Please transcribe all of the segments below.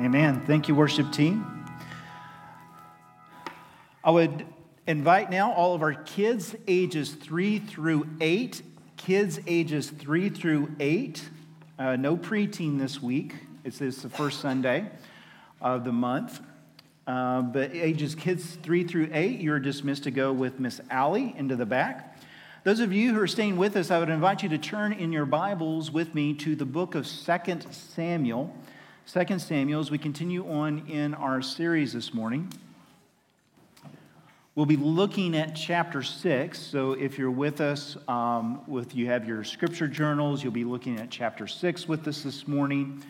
Amen. Thank you, worship team. I would invite now all of our kids ages three through eight, kids ages three through eight, uh, no preteen this week. It's, it's the first Sunday of the month. Uh, but ages kids three through eight, you're dismissed to go with Miss Allie into the back. Those of you who are staying with us, I would invite you to turn in your Bibles with me to the book of Second Samuel. Second Samuel, as we continue on in our series this morning. We'll be looking at chapter 6. So if you're with us, um, with you have your scripture journals, you'll be looking at chapter 6 with us this morning.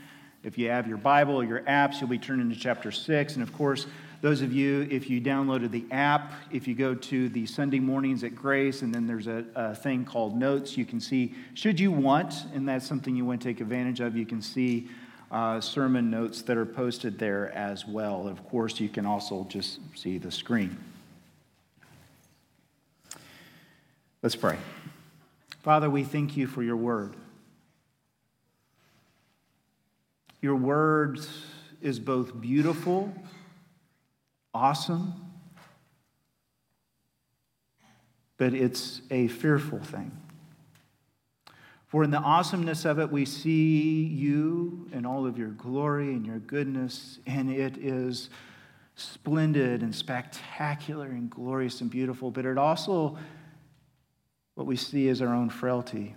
If you have your Bible or your apps, you'll be turning to chapter 6. And of course, those of you, if you downloaded the app, if you go to the Sunday mornings at Grace, and then there's a, a, thing called Notes, you can see, should you want, and that's something you want to take advantage of, you can see uh, sermon notes that are posted there as well. Of course, you can also just see the screen. Let's pray. Father, we thank you for your word. Your word is both beautiful, awesome, but it's a fearful thing. For in the awesomeness of it, we see you in all of your glory and your goodness, and it is splendid and spectacular and glorious and beautiful. But it also, what we see is our own frailty,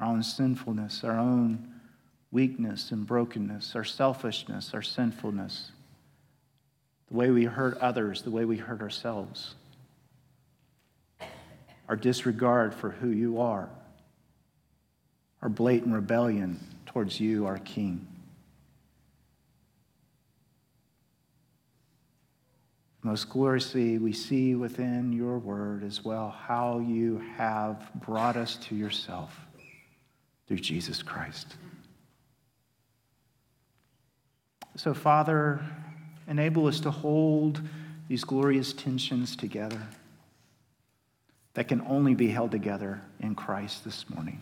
our own sinfulness, our own weakness and brokenness, our selfishness, our sinfulness, the way we hurt others, the way we hurt ourselves, our disregard for who you are our blatant rebellion towards you, our King. Most gloriously, we see within your word as well how you have brought us to yourself through Jesus Christ. So, Father, enable us to hold these glorious tensions together that can only be held together in Christ this morning.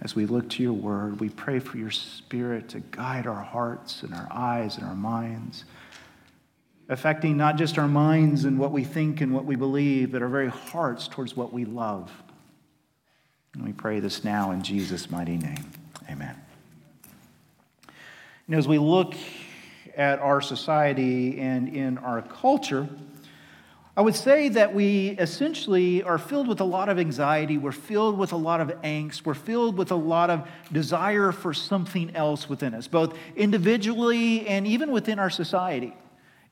As we look to your word, we pray for your spirit to guide our hearts and our eyes and our minds, affecting not just our minds and what we think and what we believe, but our very hearts towards what we love. And we pray this now in Jesus' mighty name. Amen. You know, as we look at our society and in our culture, I would say that we essentially are filled with a lot of anxiety. We're filled with a lot of angst. We're filled with a lot of desire for something else within us, both individually and even within our society,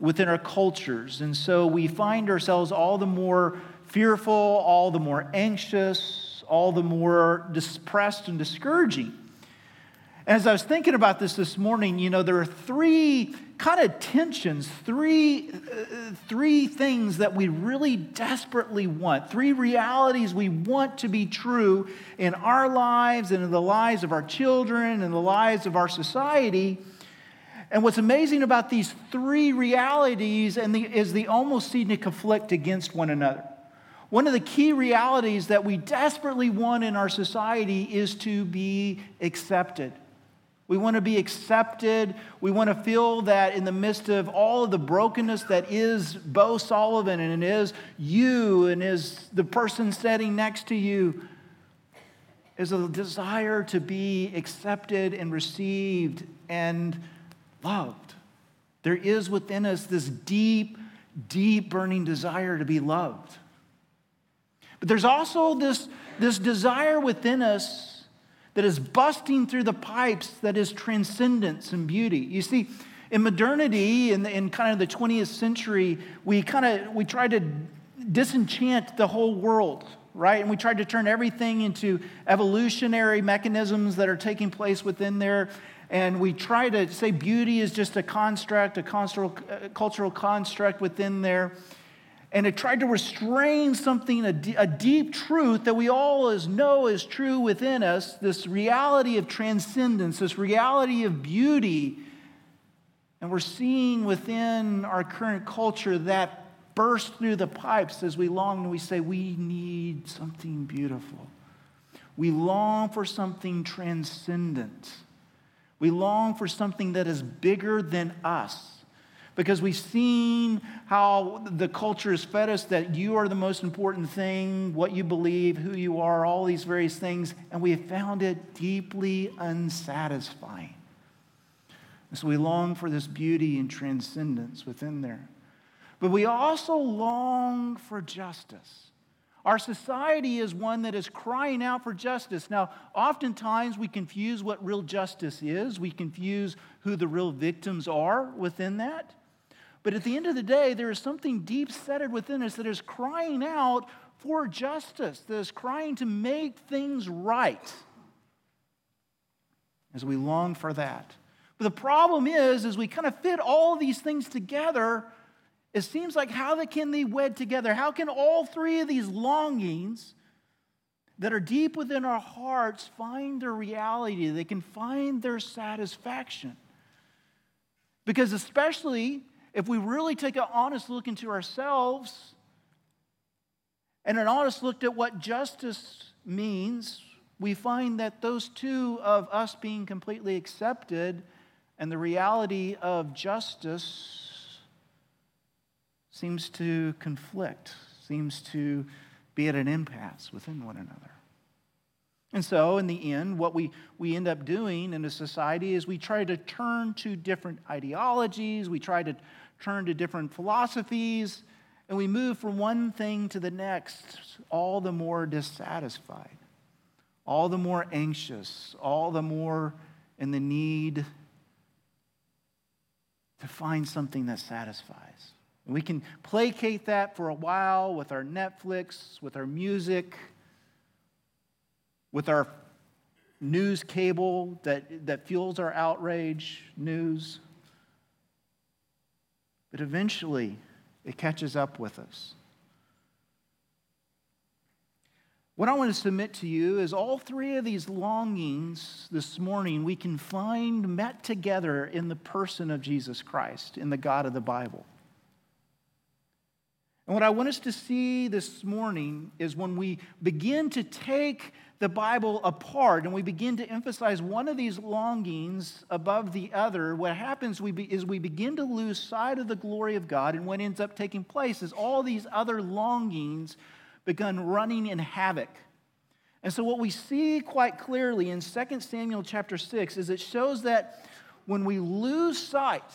within our cultures. And so we find ourselves all the more fearful, all the more anxious, all the more depressed and discouraging. As I was thinking about this this morning, you know, there are three kind of tensions, three, uh, three things that we really desperately want, three realities we want to be true in our lives and in the lives of our children and the lives of our society. And what's amazing about these three realities and the, is they almost seem to conflict against one another. One of the key realities that we desperately want in our society is to be accepted. We want to be accepted. We want to feel that in the midst of all of the brokenness that is Beau Sullivan and is you and is the person sitting next to you, is a desire to be accepted and received and loved. There is within us this deep, deep burning desire to be loved. But there's also this, this desire within us that is busting through the pipes that is transcendence and beauty. You see, in modernity, in, in kind of the 20th century, we kind of we tried to disenchant the whole world, right? And we tried to turn everything into evolutionary mechanisms that are taking place within there. And we try to say beauty is just a construct, a cultural, uh, a cultural construct within there and it tried to restrain something, a, d- a deep truth that we all know is true within us this reality of transcendence, this reality of beauty. And we're seeing within our current culture that burst through the pipes as we long and we say, We need something beautiful. We long for something transcendent. We long for something that is bigger than us because we've seen how the culture has fed us that you are the most important thing, what you believe, who you are, all these various things, and we have found it deeply unsatisfying. And so we long for this beauty and transcendence within there. But we also long for justice. Our society is one that is crying out for justice. Now, oftentimes we confuse what real justice is, we confuse who the real victims are within that. But at the end of the day, there is something deep seated within us that is crying out for justice, that is crying to make things right as we long for that. But the problem is, as we kind of fit all these things together, it seems like how can they wed together? How can all three of these longings that are deep within our hearts find their reality? They can find their satisfaction. Because, especially if we really take an honest look into ourselves and an honest look at what justice means, we find that those two of us being completely accepted and the reality of justice seems to conflict, seems to be at an impasse within one another. And so, in the end, what we, we end up doing in a society is we try to turn to different ideologies, we try to turn to different philosophies, and we move from one thing to the next, all the more dissatisfied, all the more anxious, all the more in the need to find something that satisfies. And we can placate that for a while with our Netflix, with our music, with our news cable that, that fuels our outrage news. But eventually, it catches up with us. What I want to submit to you is all three of these longings this morning we can find met together in the person of Jesus Christ, in the God of the Bible. And what I want us to see this morning is when we begin to take the Bible apart and we begin to emphasize one of these longings above the other, what happens we be, is we begin to lose sight of the glory of God. And what ends up taking place is all these other longings begin running in havoc. And so, what we see quite clearly in 2 Samuel chapter 6 is it shows that when we lose sight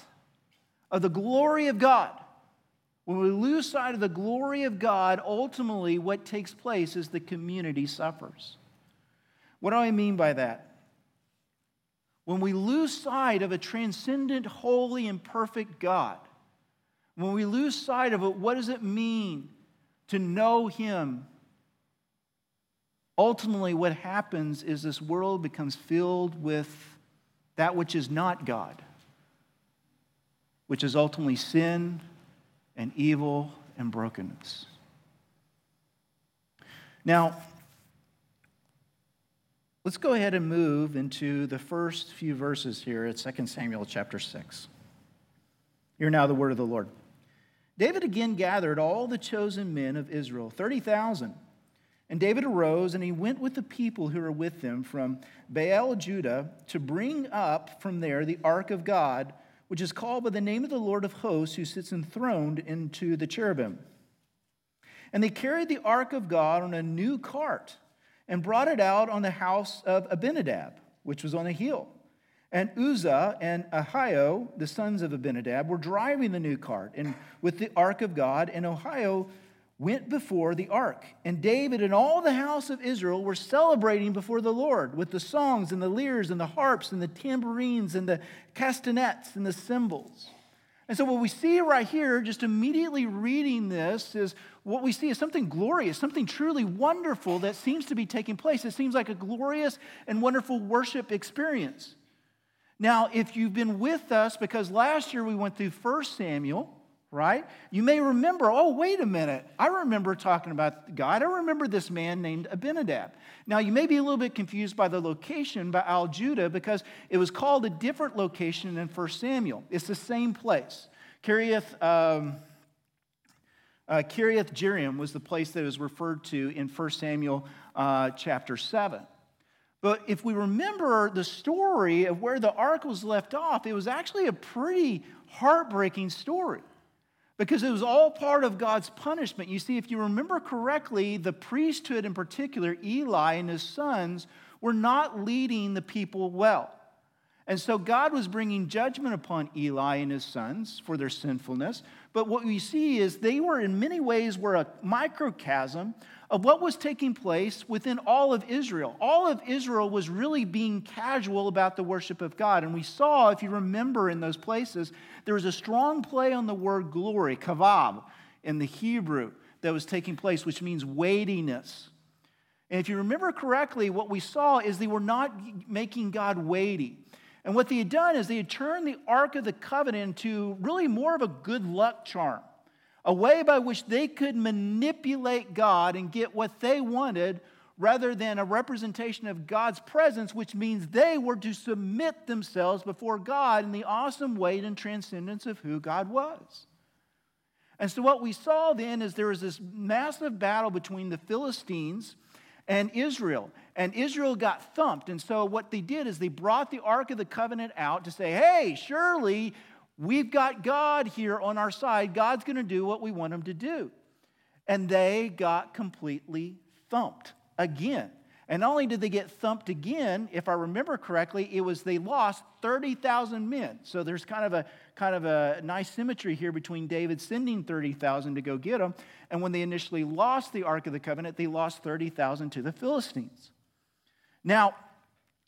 of the glory of God, when we lose sight of the glory of God, ultimately what takes place is the community suffers. What do I mean by that? When we lose sight of a transcendent, holy, and perfect God, when we lose sight of it, what does it mean to know Him? Ultimately, what happens is this world becomes filled with that which is not God, which is ultimately sin and evil and brokenness. Now, let's go ahead and move into the first few verses here at 2 Samuel chapter 6. Hear now the word of the Lord. David again gathered all the chosen men of Israel, 30,000. And David arose and he went with the people who were with him from Baal Judah to bring up from there the ark of God which is called by the name of the Lord of hosts, who sits enthroned into the cherubim. And they carried the ark of God on a new cart and brought it out on the house of Abinadab, which was on a hill. And Uzzah and Ahio, the sons of Abinadab, were driving the new cart and with the ark of God, and Ahio went before the ark. And David and all the house of Israel were celebrating before the Lord with the songs and the lyres and the harps and the tambourines and the castanets and the cymbals. And so, what we see right here, just immediately reading this, is what we see is something glorious, something truly wonderful that seems to be taking place. It seems like a glorious and wonderful worship experience. Now, if you've been with us, because last year we went through 1 Samuel, right? You may remember, oh, wait a minute. I remember talking about God. I remember this man named Abinadab. Now, you may be a little bit confused by the location, by Al Judah, because it was called a different location than 1 Samuel. It's the same place. Kiriath, um, uh, Kiriath was the place that was referred to in 1 Samuel uh, chapter 7. But if we remember the story of where the ark was left off, it was actually a pretty heartbreaking story because it was all part of God's punishment. You see, if you remember correctly, the priesthood in particular, Eli and his sons, were not leading the people well. And so God was bringing judgment upon Eli and his sons for their sinfulness. But what we see is they were in many ways were a microcosm of what was taking place within all of Israel. All of Israel was really being casual about the worship of God. And we saw, if you remember in those places, there was a strong play on the word glory, kavod, in the Hebrew that was taking place, which means weightiness. And if you remember correctly, what we saw is they were not making God weighty. And what they had done is they had turned the Ark of the Covenant into really more of a good luck charm a way by which they could manipulate God and get what they wanted rather than a representation of God's presence, which means they were to submit themselves before God in the awesome weight and transcendence of who God was. And so, what we saw then is there was this massive battle between the Philistines and Israel. And Israel got thumped. And so, what they did is they brought the Ark of the Covenant out to say, hey, surely We've got God here on our side. God's going to do what we want him to do. And they got completely thumped again. And not only did they get thumped again, if I remember correctly, it was they lost 30,000 men. So there's kind of a kind of a nice symmetry here between David sending 30,000 to go get them, and when they initially lost the Ark of the Covenant, they lost 30,000 to the Philistines. Now,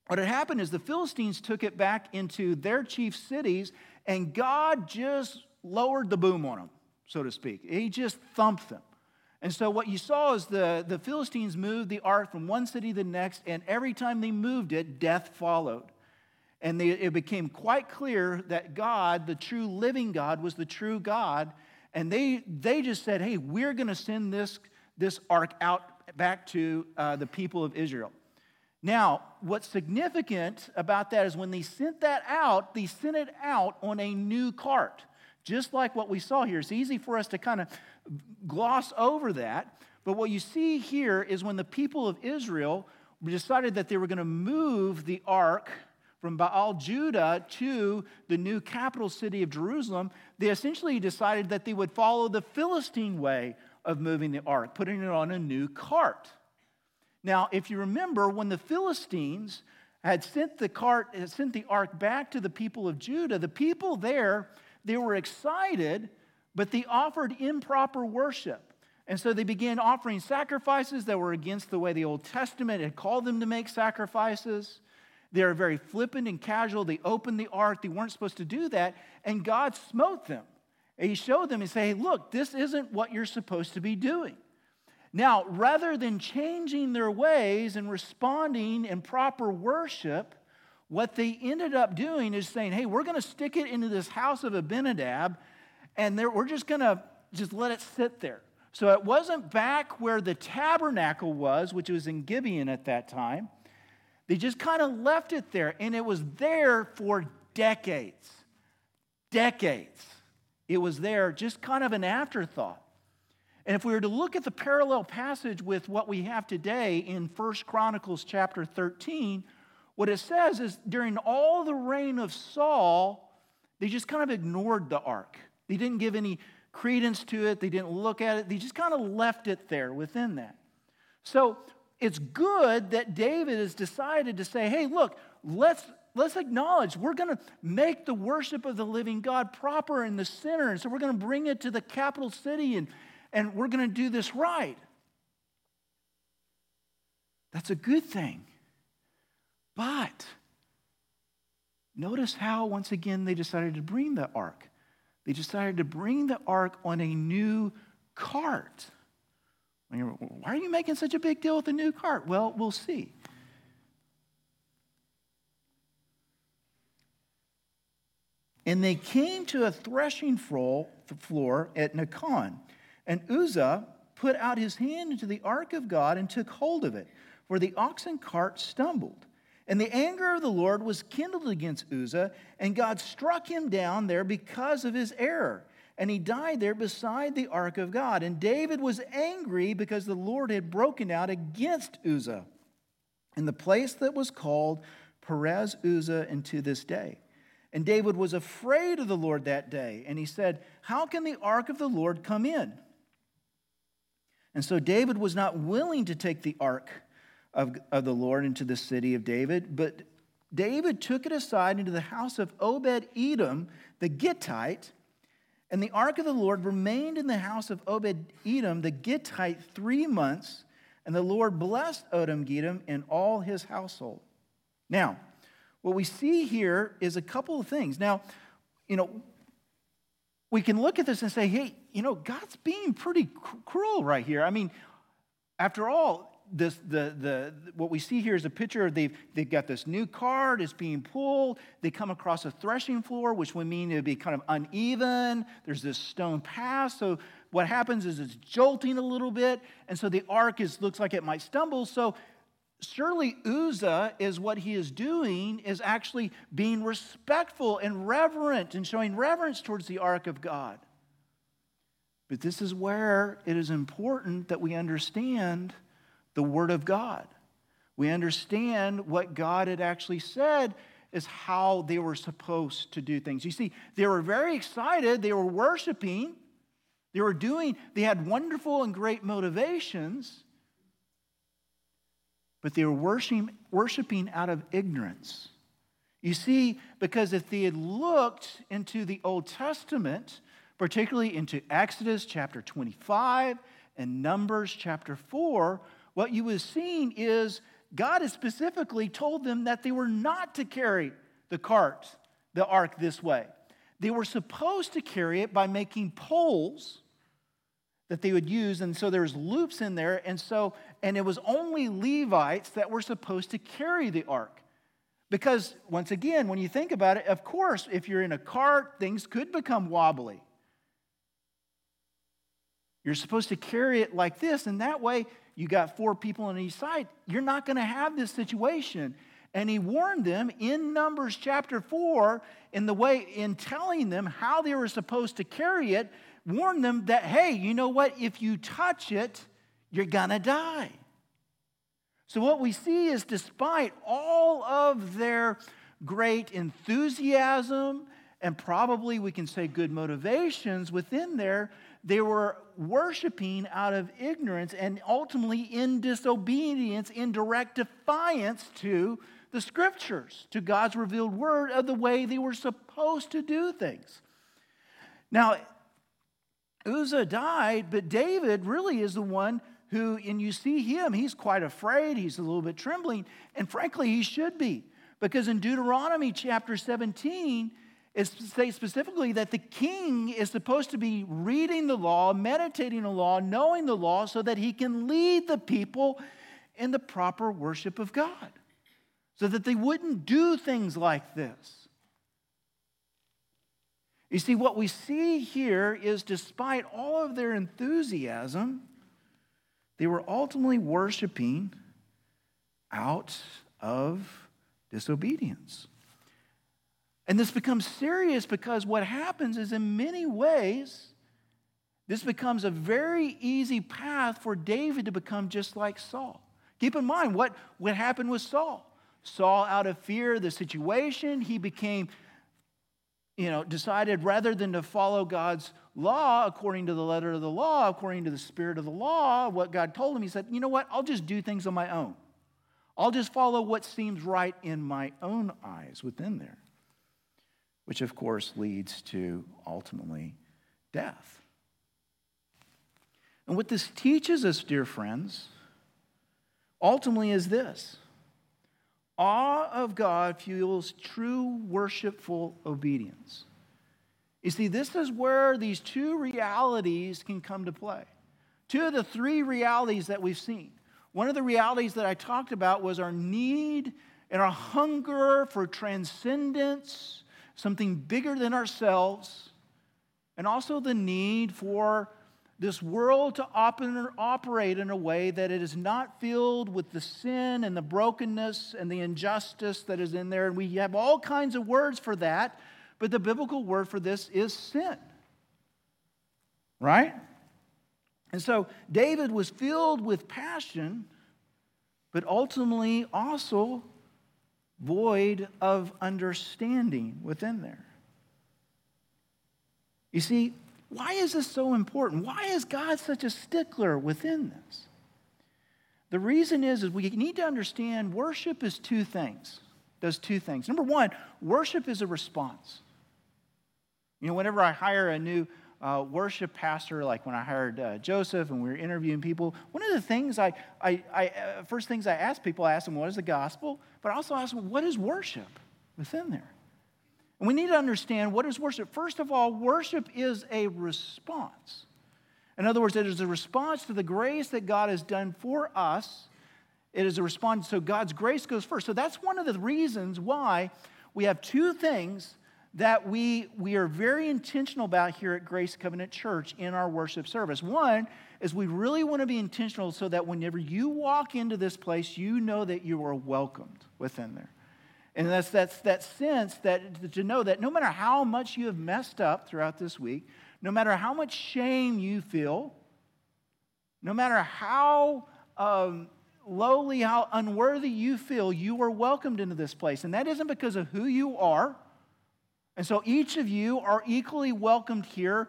what had happened is the Philistines took it back into their chief cities and God just lowered the boom on them, so to speak. He just thumped them. And so what you saw is the, the Philistines moved the ark from one city to the next, and every time they moved it, death followed. And they, it became quite clear that God, the true living God, was the true God. And they, they just said, hey, we're going to send this, this ark out back to uh, the people of Israel. Now, what's significant about that is when they sent that out, they sent it out on a new cart, just like what we saw here. It's easy for us to kind of gloss over that. But what you see here is when the people of Israel decided that they were going to move the ark from Baal Judah to the new capital city of Jerusalem, they essentially decided that they would follow the Philistine way of moving the ark, putting it on a new cart. Now, if you remember, when the Philistines had sent the cart, sent the ark back to the people of Judah, the people there, they were excited, but they offered improper worship. And so they began offering sacrifices that were against the way the Old Testament had called them to make sacrifices. They were very flippant and casual. They opened the ark. They weren't supposed to do that. And God smote them. And he showed them and said, hey, look, this isn't what you're supposed to be doing. Now, rather than changing their ways and responding in proper worship, what they ended up doing is saying, hey, we're going to stick it into this house of Abinadab, and we're just going to just let it sit there. So it wasn't back where the tabernacle was, which was in Gibeon at that time. They just kind of left it there, and it was there for decades. Decades. It was there, just kind of an afterthought. And if we were to look at the parallel passage with what we have today in First Chronicles chapter 13, what it says is during all the reign of Saul, they just kind of ignored the ark. They didn't give any credence to it, they didn't look at it, they just kind of left it there within that. So it's good that David has decided to say, hey, look, let's let's acknowledge we're going to make the worship of the living God proper in the center. And so we're going to bring it to the capital city and, and we're going to do this right. That's a good thing. But notice how, once again, they decided to bring the ark. They decided to bring the ark on a new cart. Why are you making such a big deal with a new cart? Well, we'll see. And they came to a threshing floor at Nacon. And Uzzah put out his hand into the ark of God and took hold of it, for the oxen cart stumbled. And the anger of the Lord was kindled against Uzzah, and God struck him down there because of his error. And he died there beside the ark of God. And David was angry because the Lord had broken out against Uzzah. in the place that was called Perez Uzzah into this day. And David was afraid of the Lord that day, and he said, How can the ark of the Lord come in? And so David was not willing to take the ark of, of the Lord into the city of David, but David took it aside into the house of Obed Edom, the Gittite, and the ark of the Lord remained in the house of Obed Edom, the Gittite, three months, and the Lord blessed Obed Edom and all his household. Now, what we see here is a couple of things. Now, you know, we can look at this and say, hey, you know, God's being pretty cruel right here. I mean, after all, this, the, the, what we see here is a picture of they've, they've got this new cart, it's being pulled. They come across a threshing floor, which would mean it would be kind of uneven. There's this stone path. So what happens is it's jolting a little bit. And so the ark is, looks like it might stumble. So surely Uzzah is what he is doing is actually being respectful and reverent and showing reverence towards the ark of God. But this is where it is important that we understand the Word of God. We understand what God had actually said is how they were supposed to do things. You see, they were very excited, they were worshiping, they were doing, they had wonderful and great motivations, but they were worshiping, worshiping out of ignorance. You see, because if they had looked into the Old Testament, particularly into Exodus chapter 25 and Numbers chapter 4, what you was seeing is God has specifically told them that they were not to carry the cart, the ark this way. They were supposed to carry it by making poles that they would use and so there's loops in there and so and it was only Levites that were supposed to carry the ark. Because once again, when you think about it, of course, if you're in a cart, things could become wobbly. You're supposed to carry it like this, and that way you got four people on each side, you're not going to have this situation. And he warned them in Numbers chapter 4 in the way in telling them how they were supposed to carry it, warned them that hey, you know what? If you touch it, you're going to die. So what we see is despite all of their great enthusiasm and probably we can say good motivations within there, they were worshiping out of ignorance and ultimately in disobedience, in direct defiance to the scriptures, to God's revealed word of the way they were supposed to do things. Now, Uzzah died, but David really is the one who, and you see him, he's quite afraid, he's a little bit trembling, and frankly, he should be. Because in Deuteronomy chapter 17, it states specifically that the king is supposed to be reading the law, meditating the law, knowing the law, so that he can lead the people in the proper worship of God, so that they wouldn't do things like this. You see, what we see here is despite all of their enthusiasm, they were ultimately worshiping out of disobedience. And this becomes serious because what happens is, in many ways, this becomes a very easy path for David to become just like Saul. Keep in mind what, what happened with Saul. Saul, out of fear of the situation, he became, you know, decided rather than to follow God's law according to the letter of the law, according to the spirit of the law, what God told him, he said, you know what, I'll just do things on my own. I'll just follow what seems right in my own eyes within there which of course leads to ultimately death. And what this teaches us, dear friends, ultimately is this awe of God fuels true worshipful obedience. You see, this is where these two realities can come to play. Two of the three realities that we've seen. One of the realities that I talked about was our need and our hunger for transcendence something bigger than ourselves, and also the need for this world to operate in a way that it is not filled with the sin and the brokenness and the injustice that is in there. And we have all kinds of words for that, but the biblical word for this is sin. Right? And so David was filled with passion but ultimately also void of understanding within there. You see, why is this so important? Why is God such a stickler within this? The reason is, is we need to understand worship is two things. Does two things. Number one, worship is a response. You know, whenever I hire a new uh, worship pastor, like when I hired uh, Joseph and we were interviewing people, one of the things I, I, I uh, first things I ask people, I ask them, what is the gospel? But also ask what is worship within there? And we need to understand what is worship. First of all, worship is a response. In other words, it is a response to the grace that God has done for us. It is a response, so God's grace goes first. So that's one of the reasons why we have two things that we, we are very intentional about here at Grace Covenant Church in our worship service. One is we really want to be intentional so that whenever you walk into this place, you know that you are welcomed within there. And that's, that's that sense that to know that no matter how much you have messed up throughout this week, no matter how much shame you feel, no matter how um, lowly, how unworthy you feel, you are welcomed into this place. And that isn't because of who you are. And so each of you are equally welcomed here.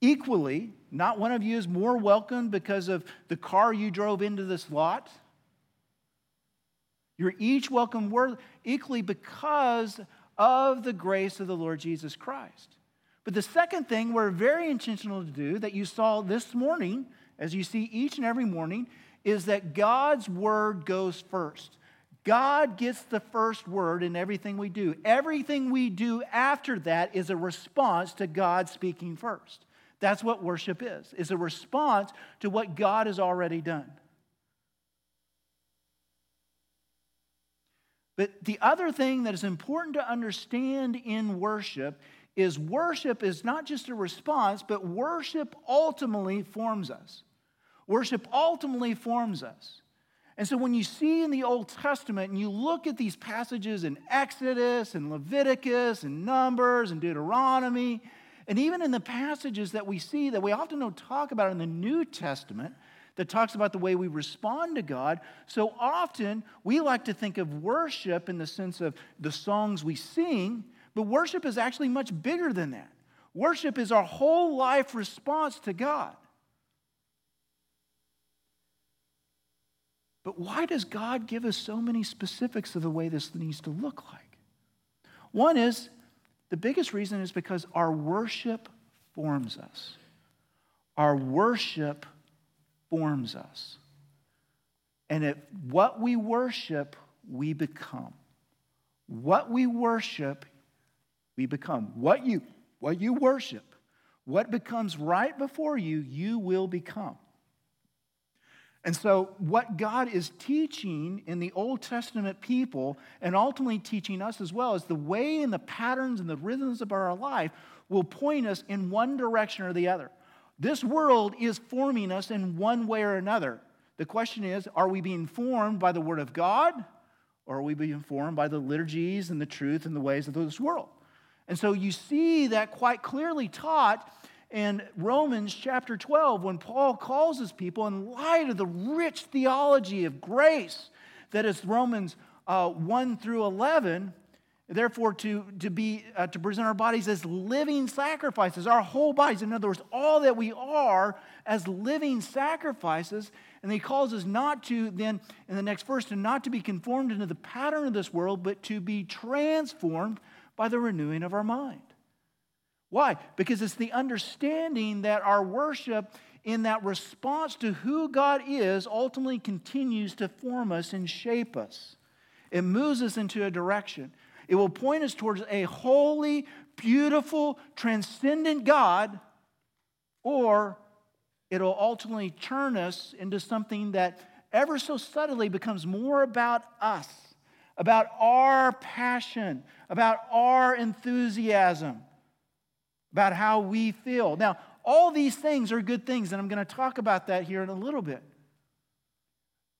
Equally, not one of you is more welcome because of the car you drove into this lot you're each welcome equally because of the grace of the Lord Jesus Christ. But the second thing we're very intentional to do that you saw this morning, as you see each and every morning, is that God's word goes first. God gets the first word in everything we do. Everything we do after that is a response to God speaking first. That's what worship is. It's a response to what God has already done. But the other thing that is important to understand in worship is worship is not just a response, but worship ultimately forms us. Worship ultimately forms us. And so when you see in the Old Testament and you look at these passages in Exodus and Leviticus and Numbers and Deuteronomy, and even in the passages that we see that we often don't talk about in the New Testament, that talks about the way we respond to God. So often we like to think of worship in the sense of the songs we sing, but worship is actually much bigger than that. Worship is our whole life response to God. But why does God give us so many specifics of the way this needs to look like? One is the biggest reason is because our worship forms us. Our worship forms us. And if what we worship, we become. What we worship, we become. What you, what you worship, what becomes right before you, you will become. And so, what God is teaching in the Old Testament people, and ultimately teaching us as well, is the way and the patterns and the rhythms of our life will point us in one direction or the other. This world is forming us in one way or another. The question is are we being formed by the Word of God, or are we being formed by the liturgies and the truth and the ways of this world? And so you see that quite clearly taught in Romans chapter 12 when Paul calls his people in light of the rich theology of grace that is Romans uh, 1 through 11 Therefore, to, to, be, uh, to present our bodies as living sacrifices, our whole bodies, in other words, all that we are as living sacrifices. And he calls us not to, then, in the next verse, to not to be conformed into the pattern of this world, but to be transformed by the renewing of our mind. Why? Because it's the understanding that our worship, in that response to who God is, ultimately continues to form us and shape us. It moves us into a direction. It will point us towards a holy, beautiful, transcendent God, or it'll ultimately turn us into something that ever so subtly becomes more about us, about our passion, about our enthusiasm, about how we feel. Now, all these things are good things, and I'm going to talk about that here in a little bit.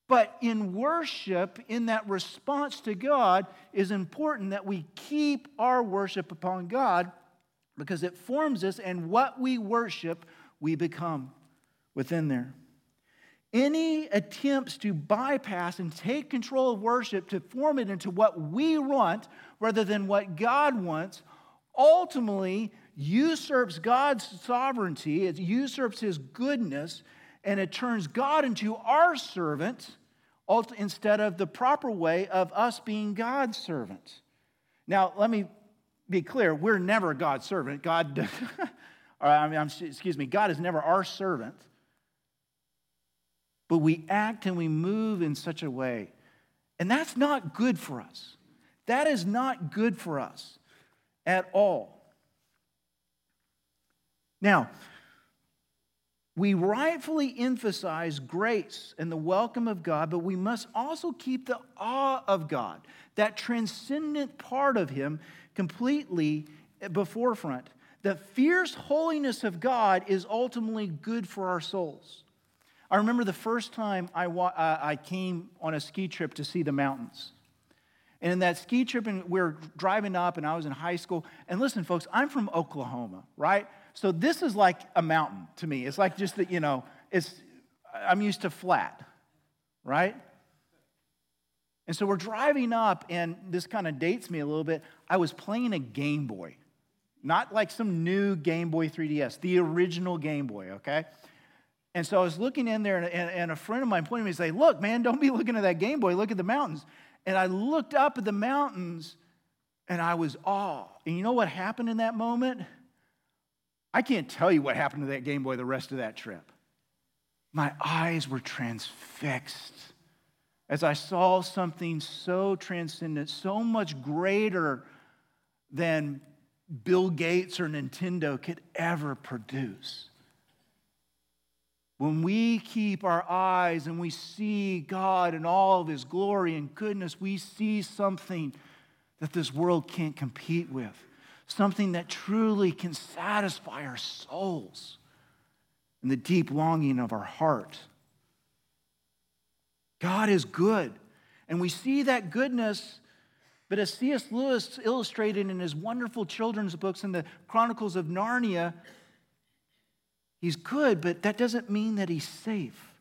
But in worship, in that response to God, is important that we keep our worship upon God because it forms us, and what we worship, we become within there. Any attempts to bypass and take control of worship to form it into what we want rather than what God wants ultimately usurps God's sovereignty, it usurps his goodness, and it turns God into our servant instead of the proper way of us being God's servant. Now, let me be clear we're never God's servant. God, I mean, excuse me, God is never our servant. But we act and we move in such a way. And that's not good for us. That is not good for us at all. Now, we rightfully emphasize grace and the welcome of God, but we must also keep the awe of God, that transcendent part of Him, completely before front. The fierce holiness of God is ultimately good for our souls. I remember the first time I, wa- uh, I came on a ski trip to see the mountains. And in that ski trip, and we are driving up, and I was in high school. And listen, folks, I'm from Oklahoma, right? So this is like a mountain to me. It's like just that, you know, it's, I'm used to flat, right? And so we're driving up, and this kind of dates me a little bit. I was playing a Game Boy, not like some new Game Boy 3DS, the original Game Boy, okay? And so I was looking in there, and, and, and a friend of mine pointed me and said, Look, man, don't be looking at that Game Boy, look at the mountains. And I looked up at the mountains, and I was awe. And you know what happened in that moment? I can't tell you what happened to that Game Boy the rest of that trip. My eyes were transfixed as I saw something so transcendent, so much greater than Bill Gates or Nintendo could ever produce. When we keep our eyes and we see God in all of His glory and goodness, we see something that this world can't compete with something that truly can satisfy our souls and the deep longing of our heart. God is good, and we see that goodness. But as C.S. Lewis illustrated in his wonderful children's books in the Chronicles of Narnia, he's good, but that doesn't mean that he's safe.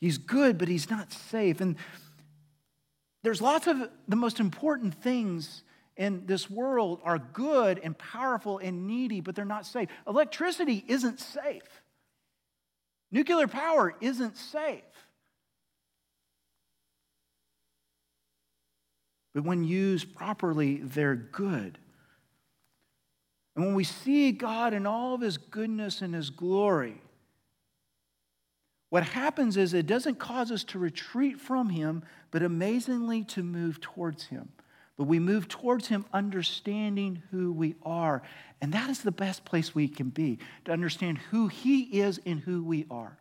He's good, but he's not safe. And there's lots of the most important things in this world are good and powerful and needy, but they're not safe. Electricity isn't safe. Nuclear power isn't safe. But when used properly, they're good. And when we see God in all of his goodness and his glory, what happens is it doesn't cause us to retreat from him, but amazingly to move towards him. But we move towards Him understanding who we are. And that is the best place we can be to understand who He is and who we are.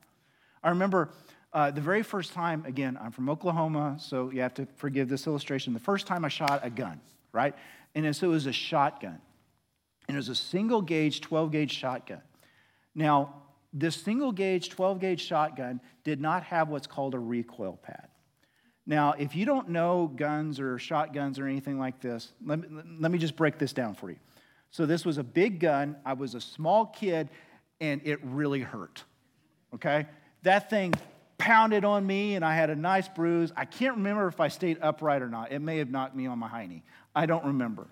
I remember uh, the very first time, again, I'm from Oklahoma, so you have to forgive this illustration. The first time I shot a gun, right? And so it was a shotgun. And it was a single gauge, 12 gauge shotgun. Now, this single gauge, 12 gauge shotgun did not have what's called a recoil pad. Now, if you don't know guns or shotguns or anything like this, let me, let me just break this down for you. So, this was a big gun. I was a small kid, and it really hurt. Okay? That thing pounded on me, and I had a nice bruise. I can't remember if I stayed upright or not. It may have knocked me on my hiney. I don't remember.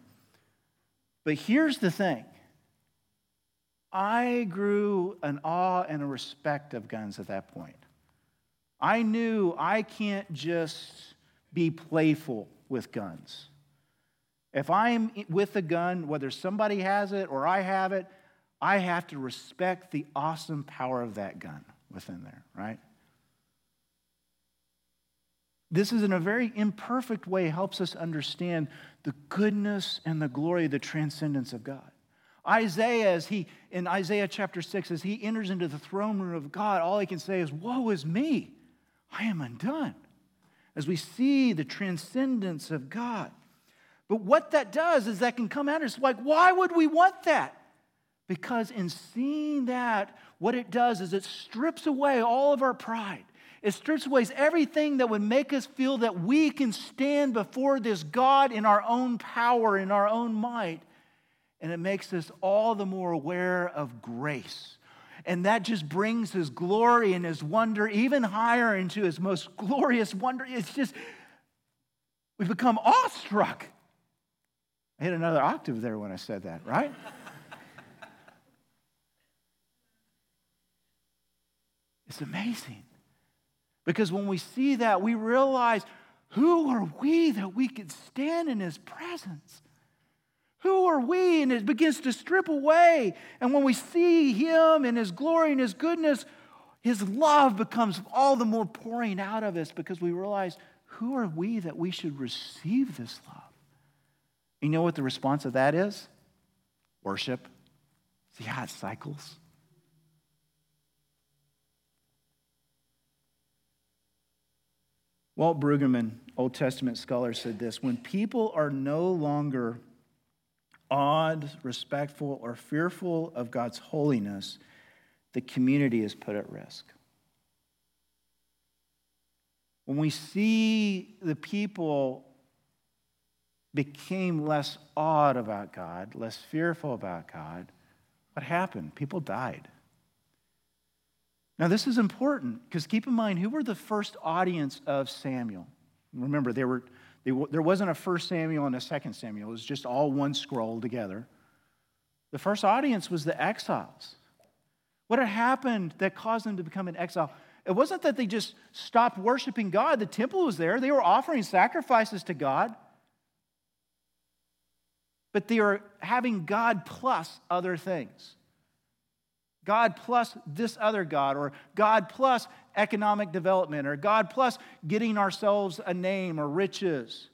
But here's the thing I grew an awe and a respect of guns at that point. I knew I can't just be playful with guns. If I'm with a gun, whether somebody has it or I have it, I have to respect the awesome power of that gun within there, right? This is in a very imperfect way helps us understand the goodness and the glory, the transcendence of God. Isaiah, as he in Isaiah chapter 6, as he enters into the throne room of God, all he can say is, Woe is me. I am undone. As we see the transcendence of God. But what that does is that can come at us like, why would we want that? Because in seeing that, what it does is it strips away all of our pride. It strips away everything that would make us feel that we can stand before this God in our own power, in our own might. And it makes us all the more aware of grace And that just brings his glory and his wonder even higher into his most glorious wonder. It's just, we become awestruck. I hit another octave there when I said that, right? it's amazing. Because when we see that, we realize who are we that we could stand in his presence? Who are we? And it begins to strip away. And when we see him and his glory and his goodness, his love becomes all the more pouring out of us because we realize who are we that we should receive this love? You know what the response of that is? Worship. See how it cycles? Walt Brueggemann, Old Testament scholar, said this When people are no longer awed, respectful, or fearful of God's holiness, the community is put at risk. When we see the people became less awed about God, less fearful about God, what happened? People died. Now, this is important because keep in mind, who were the first audience of Samuel? Remember, they were there wasn't a first Samuel and a second Samuel, it was just all one scroll together. The first audience was the exiles. What had happened that caused them to become an exile? It wasn't that they just stopped worshiping God, the temple was there, they were offering sacrifices to God. But they were having God plus other things. God plus this other God, or God plus economic development, or God plus getting ourselves a name or riches.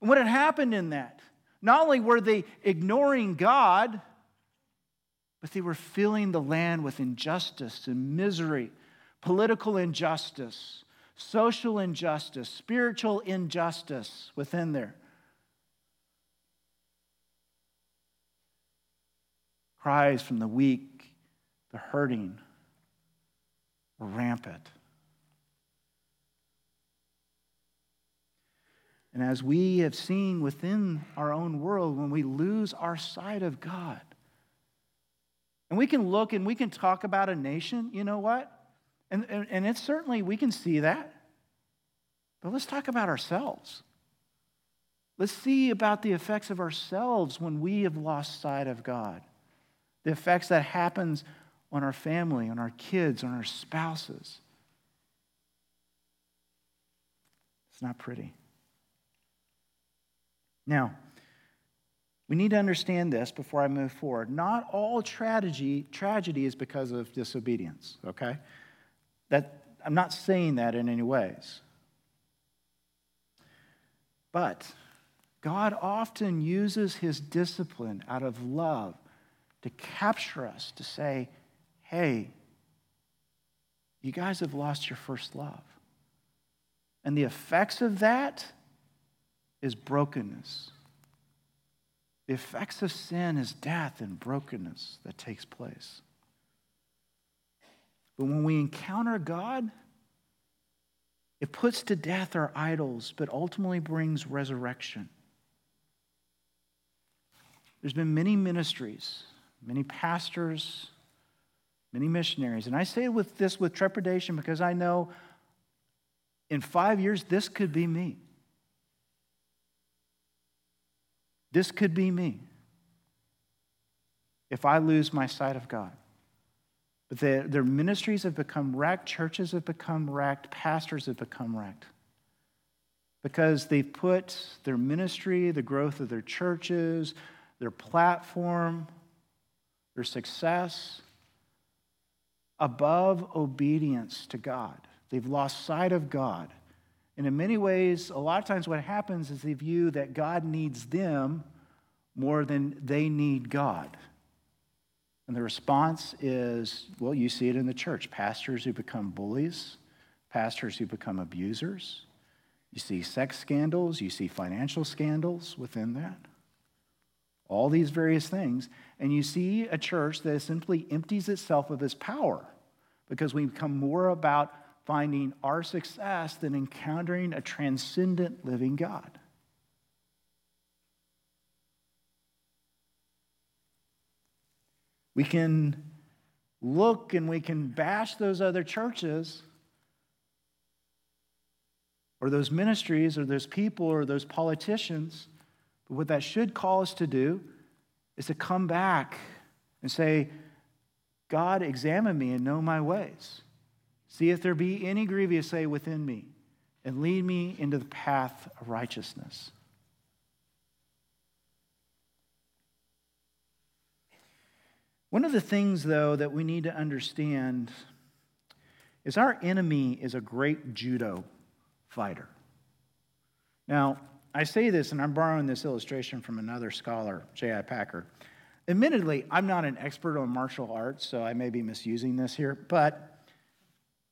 And what had happened in that? Not only were they ignoring God, but they were filling the land with injustice and misery, political injustice, social injustice, spiritual injustice within there. Cries from the weak the hurting rampant. And as we have seen within our own world, when we lose our sight of God, and we can look and we can talk about a nation, you know what? And, and, and it's certainly, we can see that. But let's talk about ourselves. Let's see about the effects of ourselves when we have lost sight of God. The effects that happens on our family, on our kids, on our spouses. It's not pretty. Now, we need to understand this before I move forward. Not all tragedy, tragedy is because of disobedience, okay? That, I'm not saying that in any ways. But God often uses his discipline out of love to capture us, to say, hey, you guys have lost your first love. And the effects of that is brokenness. The effects of sin is death and brokenness that takes place. But when we encounter God, it puts to death our idols, but ultimately brings resurrection. There's been many ministries, many pastors, many missionaries. And I say with this with trepidation because I know in five years, this could be me. This could be me if I lose my sight of God. But their, their ministries have become wrecked, churches have become wrecked, pastors have become wrecked. Because they've put their ministry, the growth of their churches, their platform, their success, above obedience to God. They've lost sight of God. And in many ways, a lot of times what happens is they view that God needs them more than they need God. And the response is well, you see it in the church pastors who become bullies, pastors who become abusers. You see sex scandals, you see financial scandals within that. All these various things. And you see a church that simply empties itself of its power because we become more about finding our success than encountering a transcendent living God. We can look and we can bash those other churches or those ministries or those people or those politicians. But what that should call us to do is to come back and say, God, examine me and know my ways. See if there be any grievous way within me, and lead me into the path of righteousness. One of the things, though, that we need to understand is our enemy is a great judo fighter. Now, I say this, and I'm borrowing this illustration from another scholar, J.I. Packer. Admittedly, I'm not an expert on martial arts, so I may be misusing this here, but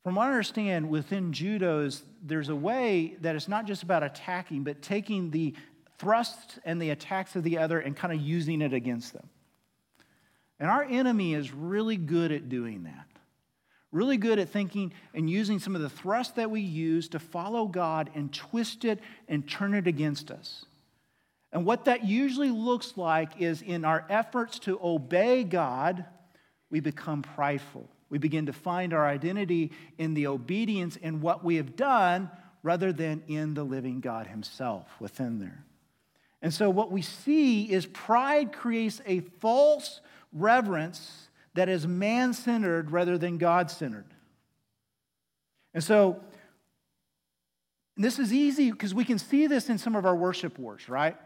from what I understand, within judos, there's a way that it's not just about attacking, but taking the thrusts and the attacks of the other and kind of using it against them. And our enemy is really good at doing that. Really good at thinking and using some of the thrust that we use to follow God and twist it and turn it against us. And what that usually looks like is in our efforts to obey God, we become prideful. We begin to find our identity in the obedience in what we have done rather than in the living God Himself within there. And so, what we see is pride creates a false reverence that is man centered rather than God centered. And so, this is easy because we can see this in some of our worship wars, right?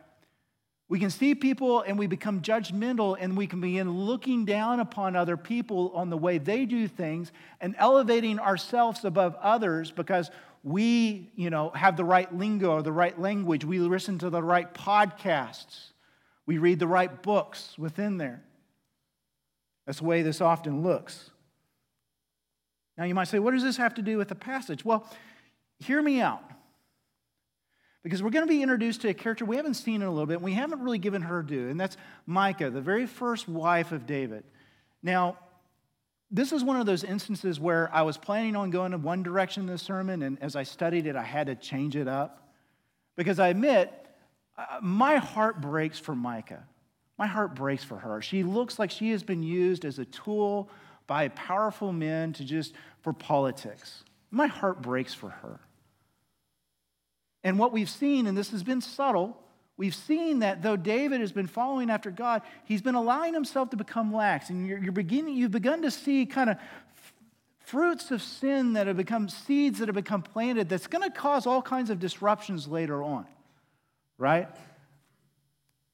We can see people and we become judgmental and we can begin looking down upon other people on the way they do things and elevating ourselves above others because we, you know, have the right lingo or the right language. We listen to the right podcasts. We read the right books within there. That's the way this often looks. Now you might say, what does this have to do with the passage? Well, hear me out because we're going to be introduced to a character we haven't seen in a little bit, and we haven't really given her due, and that's Micah, the very first wife of David. Now, this is one of those instances where I was planning on going in one direction in the sermon, and as I studied it, I had to change it up. Because I admit, uh, my heart breaks for Micah. My heart breaks for her. She looks like she has been used as a tool by powerful men to just for politics. My heart breaks for her. And what we've seen, and this has been subtle, we've seen that though David has been following after God, he's been allowing himself to become lax. And you're, you're beginning, you've begun to see kind of fruits of sin that have become seeds that have become planted that's going to cause all kinds of disruptions later on, right?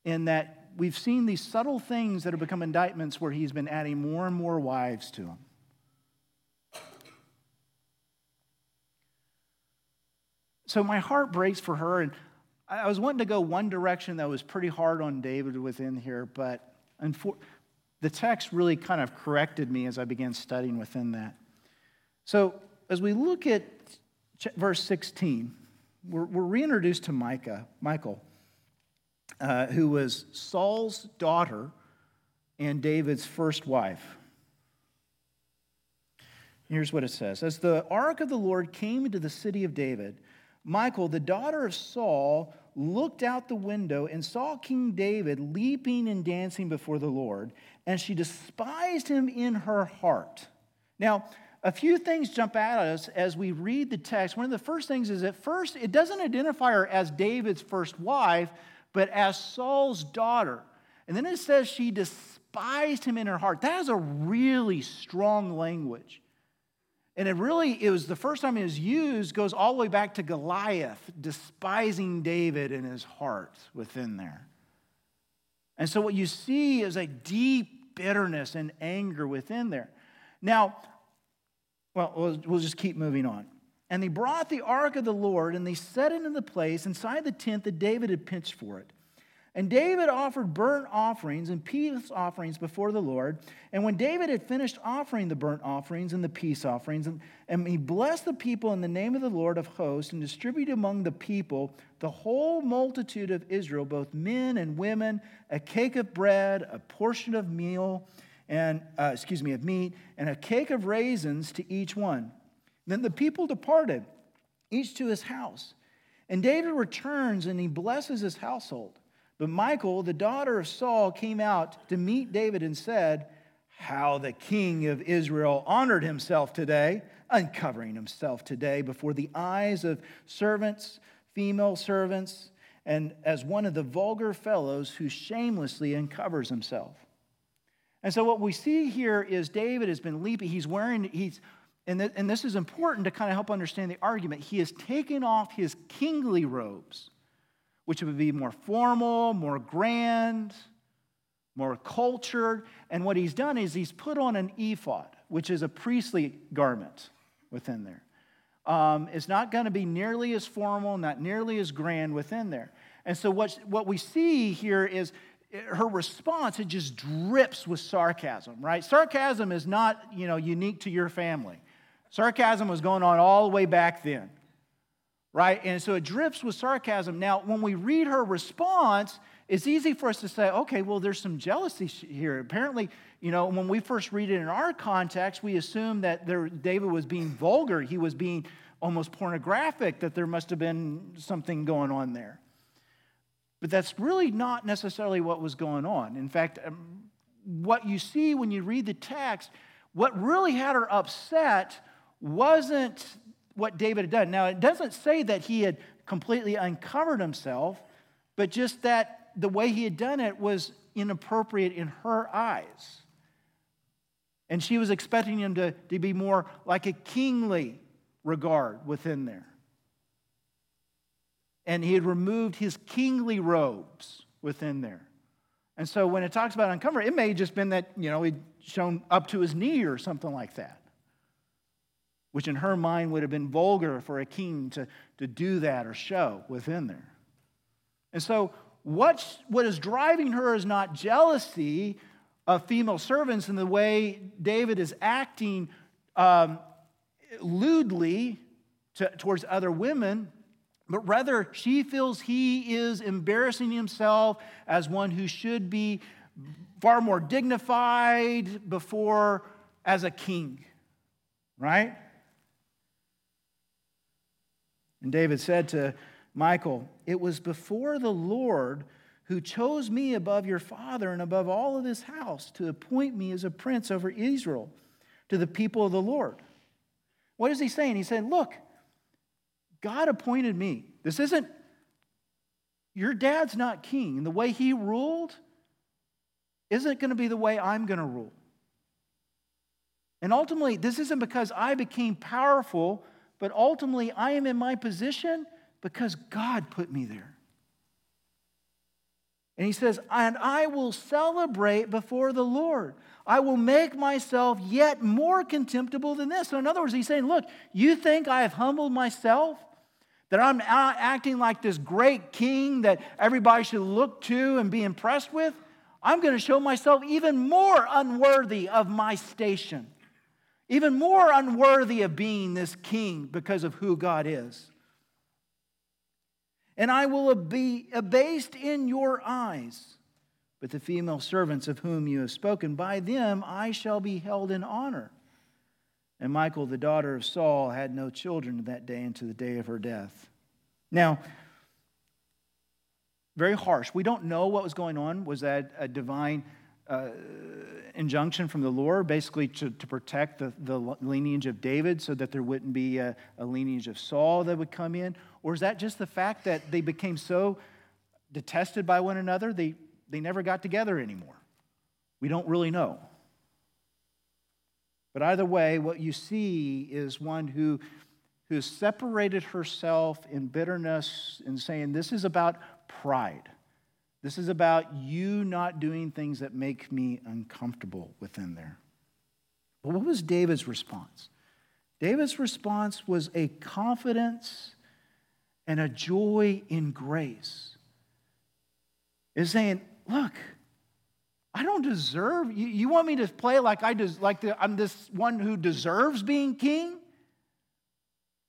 In that we've seen these subtle things that have become indictments where he's been adding more and more wives to him. So my heart breaks for her. And I was wanting to go one direction that was pretty hard on David within here, but the text really kind of corrected me as I began studying within that. So as we look at verse 16, we're, we're reintroduced to Micah, Michal, uh, who was Saul's daughter and David's first wife. Here's what it says As the ark of the Lord came into the city of David, Michal, the daughter of Saul, looked out the window and saw King David leaping and dancing before the Lord, and she despised him in her heart. Now, a few things jump out at us as we read the text. One of the first things is at first, it doesn't identify her as David's first wife, but as Saul's daughter. And then it says she despised him in her heart. That is a really strong language. And it really, it was the first time it was used, goes all the way back to Goliath, despising David in his heart within there. And so what you see is a deep bitterness and anger within there. Now, well, we'll, we'll just keep moving on. And they brought the ark of the Lord and they set it in the place inside the tent that David had pitched for it. And David offered burnt offerings and peace offerings before the Lord. And when David had finished offering the burnt offerings and the peace offerings, and, and, he blessed the people in the name of the Lord of hosts and distributed among the people, the whole multitude of Israel, both men and women, a cake of bread, a portion of meal, and uh, excuse me, of meat, and a cake of raisins to each one. Then the people departed, each to his house. And David returns and he blesses his household. But Michal, the daughter of Saul, came out to meet David and said, how the king of Israel honored himself today, uncovering himself today before the eyes of servants, female servants, and as one of the vulgar fellows who shamelessly uncovers himself. And so what we see here is David has been leaping. He's wearing, he's, and, th- and this is important to kind of help understand the argument. He has taken off his kingly robes, which would be more formal, more grand, more cultured. And what he's done is he's put on an ephod, which is a priestly garment within there. Um, it's not going to be nearly as formal, not nearly as grand within there. And so what, what we see here is her response, it just drips with sarcasm, right? Sarcasm is not, you know, unique to your family. Sarcasm was going on all the way back then, right? And so it drips with sarcasm. Now, when we read her response, it's easy for us to say, okay, well, there's some jealousy here. Apparently, you know, when we first read it in our context, we assume that there, David was being vulgar. He was being almost pornographic, that there must have been something going on there. But that's really not necessarily what was going on. In fact, um, what you see when you read the text, what really had her upset wasn't what David had done. Now, it doesn't say that he had completely uncovered himself, but just that the way he had done it was inappropriate in her eyes. And she was expecting him to, to be more like a kingly regard within there and he had removed his kingly robes within there. And so when it talks about uncover, it may have just been that, you know, he'd shown up to his knee or something like that, which in her mind would have been vulgar for a king to, to do that or show within there. And so what's, what is driving her is not jealousy of female servants in the way David is acting um, lewdly to, towards other women but rather she feels he is embarrassing himself as one who should be far more dignified before as a king, right? And David said to Michal, It was before the Lord who chose me above your father and above all of his house to appoint me as a prince over Israel to the people of the Lord. What is he saying? He said, Look, God appointed me. This isn't, your dad's not king. The way he ruled isn't going to be the way I'm going to rule. And ultimately, this isn't because I became powerful, but ultimately, I am in my position because God put me there. And he says, And I will celebrate before the Lord. I will make myself yet more contemptible than this. So, in other words, he's saying, Look, you think I have humbled myself? that I'm acting like this great king that everybody should look to and be impressed with, I'm going to show myself even more unworthy of my station, even more unworthy of being this king because of who God is. And I will be abased in your eyes. But the female servants of whom you have spoken, by them I shall be held in honor. And Michal, the daughter of Saul, had no children that day unto the day of her death. Now, very harsh. We don't know what was going on. Was that a divine uh, injunction from the Lord, basically to, to protect the, the lineage of David so that there wouldn't be a, a lineage of Saul that would come in? Or is that just the fact that they became so detested by one another, they, they never got together anymore? We don't really know. But either way, what you see is one who, who separated herself in bitterness and saying, This is about pride. This is about you not doing things that make me uncomfortable within there. But what was David's response? David's response was a confidence and a joy in grace. Is saying, look, I don't deserve, you, you want me to play like, I des, like the, I'm this one who deserves being king?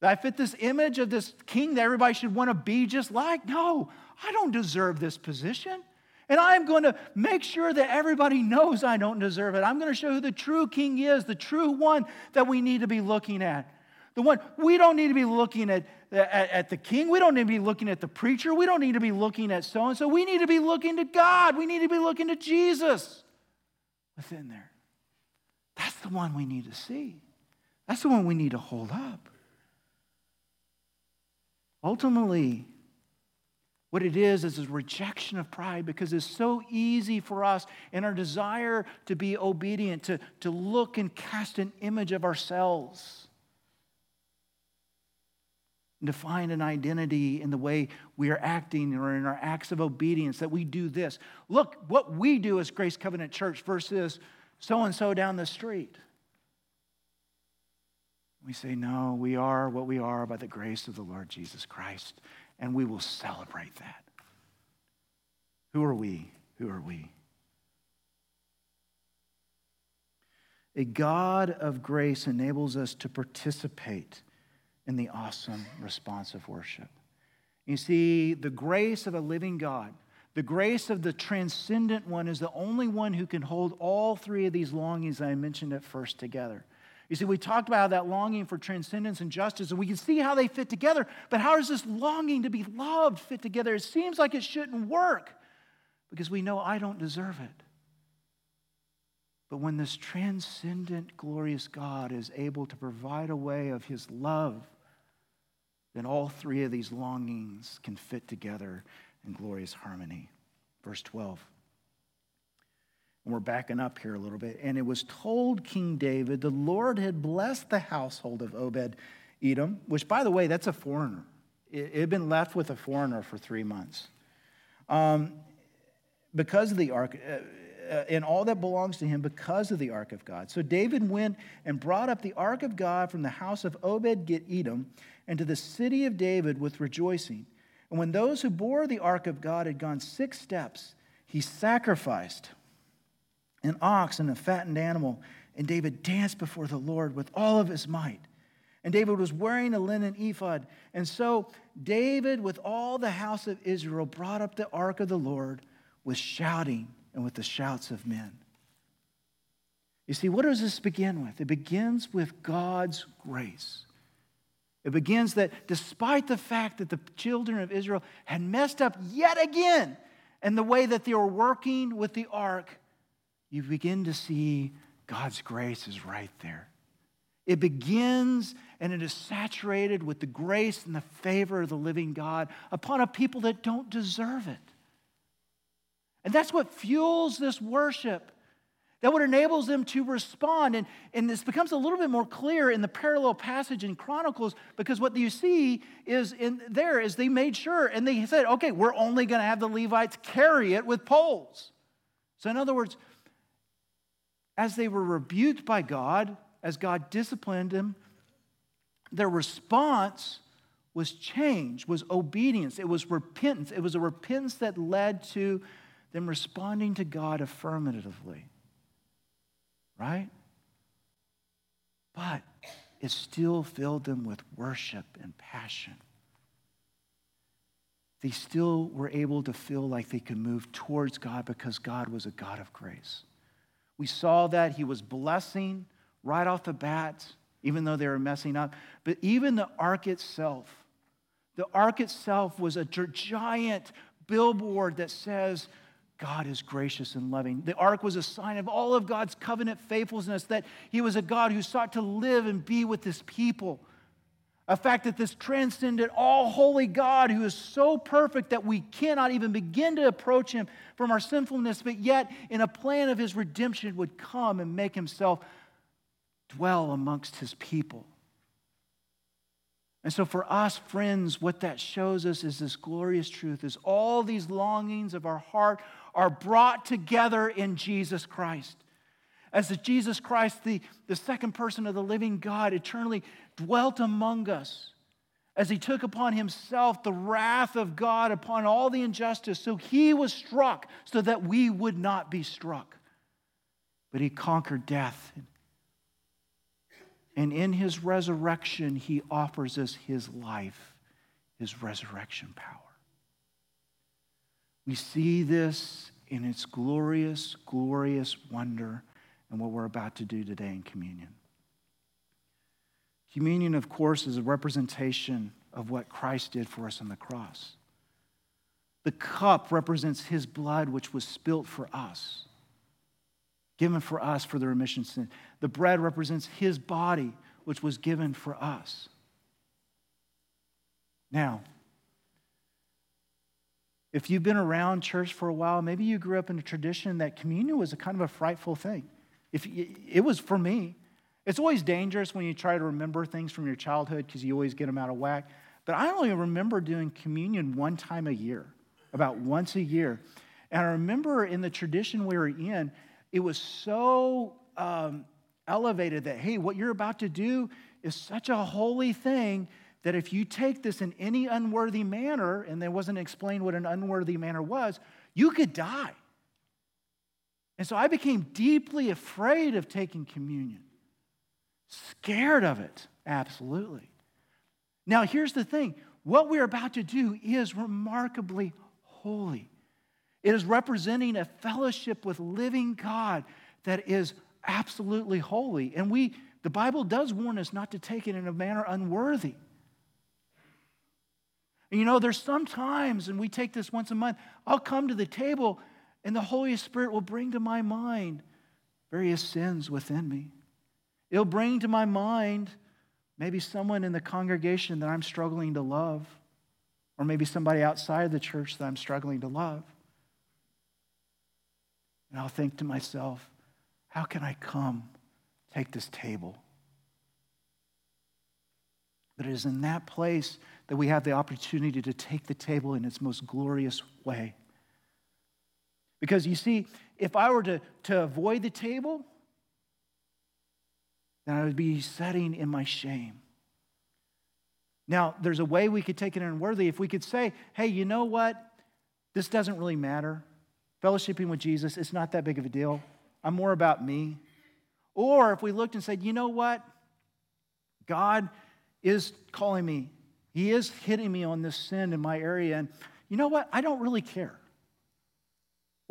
I fit this image of this king that everybody should want to be just like? No, I don't deserve this position. And I'm going to make sure that everybody knows I don't deserve it. I'm going to show who the true king is, the true one that we need to be looking at. The one, we don't need to be looking at, at, at the king. We don't need to be looking at the preacher. We don't need to be looking at so and so. We need to be looking to God. We need to be looking to Jesus within there. That's the one we need to see. That's the one we need to hold up. Ultimately, what it is is a rejection of pride because it's so easy for us in our desire to be obedient, to, to look and cast an image of ourselves, and to find an identity in the way we are acting or in our acts of obedience that we do this. Look, what we do as Grace Covenant Church versus so and so down the street. We say, no, we are what we are by the grace of the Lord Jesus Christ and we will celebrate that. Who are we? Who are we? A God of grace enables us to participate in the awesome response of worship. You see, the grace of a living God, the grace of the transcendent one, is the only one who can hold all three of these longings I mentioned at first together. You see, we talked about that longing for transcendence and justice, and we can see how they fit together. But how does this longing to be loved fit together? It seems like it shouldn't work because we know I don't deserve it. But when this transcendent, glorious God is able to provide a way of his love, then all three of these longings can fit together in glorious harmony. Verse 12. And we're backing up here a little bit. And it was told King David the Lord had blessed the household of Obed Edom, which, by the way, that's a foreigner. It had been left with a foreigner for three months. Um, because of the ark, uh, uh, and all that belongs to him because of the ark of God. So David went and brought up the ark of God from the house of Obed Edom and to the city of David with rejoicing. And when those who bore the ark of God had gone six steps, he sacrificed an ox and a fattened animal. And David danced before the Lord with all of his might. And David was wearing a linen ephod. And so David, with all the house of Israel, brought up the ark of the Lord with shouting and with the shouts of men. You see, what does this begin with? It begins with God's grace. It begins that despite the fact that the children of Israel had messed up yet again in the way that they were working with the ark, you begin to see God's grace is right there. It begins and it is saturated with the grace and the favor of the living God upon a people that don't deserve it. And that's what fuels this worship. That what enables them to respond. And, and this becomes a little bit more clear in the parallel passage in Chronicles because what you see is in there is they made sure and they said, okay, we're only going to have the Levites carry it with poles. So, in other words, as they were rebuked by God, as God disciplined them, their response was change, was obedience, it was repentance. It was a repentance that led to them responding to God affirmatively. Right? But it still filled them with worship and passion. They still were able to feel like they could move towards God because God was a God of grace. We saw that he was blessing right off the bat, even though they were messing up. But even the ark itself, the ark itself was a giant billboard that says, God is gracious and loving. The ark was a sign of all of God's covenant faithfulness, that He was a God who sought to live and be with His people. A fact that this transcendent, all holy God who is so perfect that we cannot even begin to approach him from our sinfulness, but yet in a plan of his redemption would come and make himself dwell amongst his people. And so for us, friends, what that shows us is this glorious truth is all these longings of our heart are brought together in Jesus Christ as Jesus Christ, the, the second person of the living God, eternally dwelt among us, as he took upon himself the wrath of God upon all the injustice. So he was struck so that we would not be struck. But he conquered death. And in his resurrection, he offers us his life, his resurrection power. We see this in its glorious, glorious wonder and what we're about to do today in communion. Communion, of course, is a representation of what Christ did for us on the cross. The cup represents his blood, which was spilt for us. given for us for the remission of sin. The bread represents his body, which was given for us. Now, if you've been around church for a while, maybe you grew up in a tradition that communion was a kind of a frightful thing. If it was for me, it's always dangerous when you try to remember things from your childhood because you always get them out of whack. But I only remember doing communion one time a year, about once a year. And I remember in the tradition we were in, it was so um, elevated that, hey, what you're about to do is such a holy thing that if you take this in any unworthy manner, and there wasn't explained what an unworthy manner was, you could die. And so I became deeply afraid of taking communion, scared of it, absolutely. Now, here's the thing what we're about to do is remarkably holy. It is representing a fellowship with living God that is absolutely holy. And we, the Bible does warn us not to take it in a manner unworthy. And you know, there's some times, and we take this once a month, I'll come to the table and the Holy Spirit will bring to my mind various sins within me. It'll bring to my mind maybe someone in the congregation that I'm struggling to love, or maybe somebody outside the church that I'm struggling to love. And I'll think to myself, how can I come take this table? But it is in that place that we have the opportunity to take the table in its most glorious way. Because you see, if I were to, to avoid the table, then I would be setting in my shame. Now, there's a way we could take it unworthy. If we could say, hey, you know what? This doesn't really matter fellowshipping with Jesus, it's not that big of a deal. I'm more about me. Or if we looked and said, you know what? God is calling me, He is hitting me on this sin in my area. And you know what? I don't really care.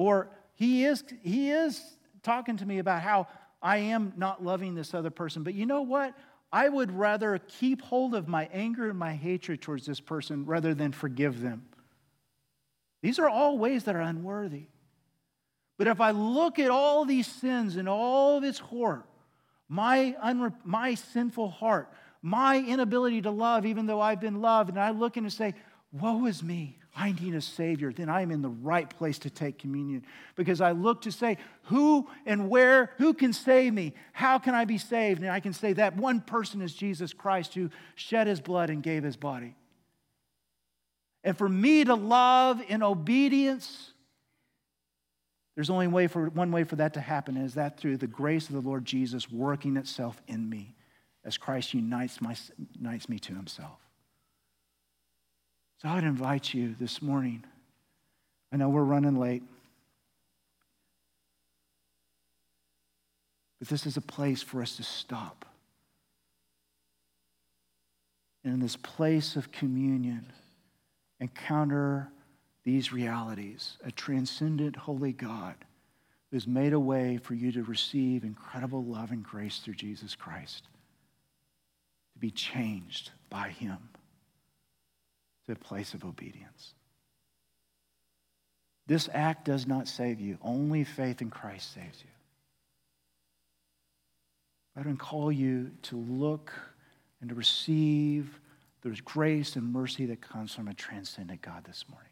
Or He is, he is talking to me about how I am not loving this other person. But you know what? I would rather keep hold of my anger and my hatred towards this person rather than forgive them. These are all ways that are unworthy. But if I look at all these sins and all its horror, my, unre- my sinful heart, my inability to love, even though I've been loved, and I look and say, Woe is me. I need a Savior. Then I'm in the right place to take communion because I look to say, Who and where, who can save me? How can I be saved? And I can say that one person is Jesus Christ who shed his blood and gave his body. And for me to love in obedience, there's only way for, one way for that to happen, is that through the grace of the Lord Jesus working itself in me as Christ unites, my, unites me to himself. So I'd invite you this morning. I know we're running late. But this is a place for us to stop. And in this place of communion, encounter these realities, a transcendent holy God who has made a way for you to receive incredible love and grace through Jesus Christ, to be changed by him to a place of obedience. This act does not save you. Only faith in Christ saves you. I don't call you to look and to receive the grace and mercy that comes from a transcendent God this morning.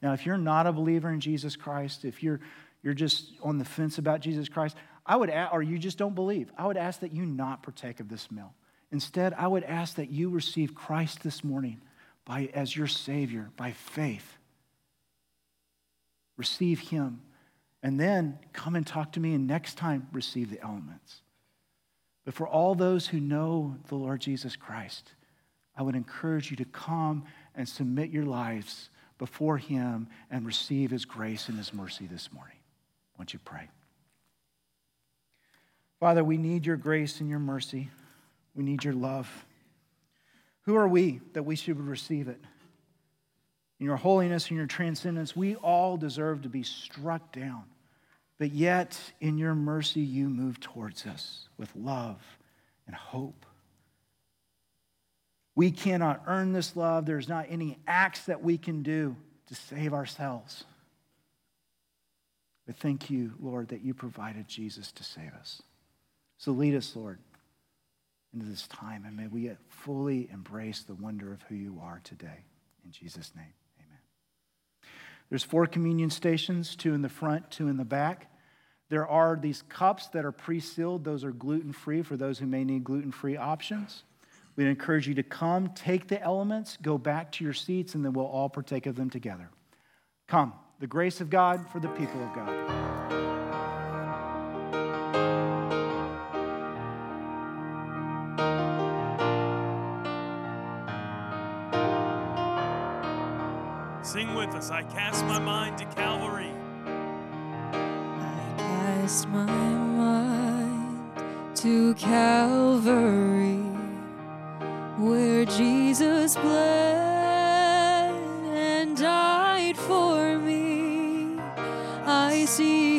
Now, if you're not a believer in Jesus Christ, if you're, you're just on the fence about Jesus Christ, I would, ask, or you just don't believe, I would ask that you not partake of this meal. Instead, I would ask that you receive Christ this morning by, as your Savior by faith. Receive Him. And then come and talk to me, and next time, receive the elements. But for all those who know the Lord Jesus Christ, I would encourage you to come and submit your lives before Him and receive His grace and His mercy this morning. Won't you pray? Father, we need your grace and your mercy. We need your love. Who are we that we should receive it? In your holiness and your transcendence, we all deserve to be struck down. But yet, in your mercy, you move towards us with love and hope. We cannot earn this love. There's not any acts that we can do to save ourselves. But thank you, Lord, that you provided Jesus to save us. So lead us, Lord, into this time, and may we fully embrace the wonder of who you are today. In Jesus' name, amen. There's four communion stations, two in the front, two in the back. There are these cups that are pre sealed, those are gluten free for those who may need gluten free options. We'd encourage you to come, take the elements, go back to your seats, and then we'll all partake of them together. Come, the grace of God for the people of God. Sing with us. I cast my mind to Calvary. I cast my mind to Calvary, where Jesus bled and died for me. I see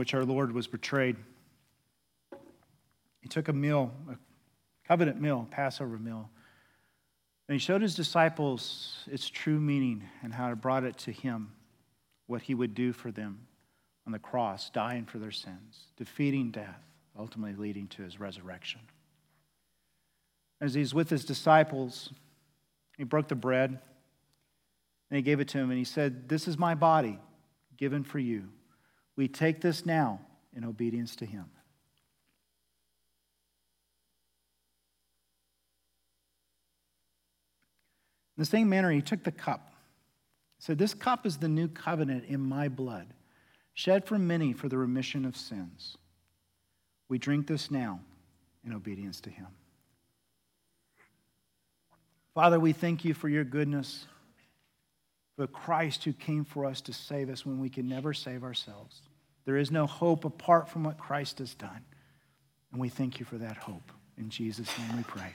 which our Lord was betrayed, he took a meal, a covenant meal, Passover meal, and he showed his disciples its true meaning and how it brought it to him, what he would do for them on the cross, dying for their sins, defeating death, ultimately leading to his resurrection. As he's with his disciples, he broke the bread and he gave it to him and he said, This is my body given for you. We take this now in obedience to him. In the same manner, he took the cup. He said, This cup is the new covenant in my blood, shed for many for the remission of sins. We drink this now in obedience to him. Father, we thank you for your goodness, for Christ who came for us to save us when we can never save ourselves. There is no hope apart from what Christ has done. And we thank you for that hope. In Jesus' name we pray.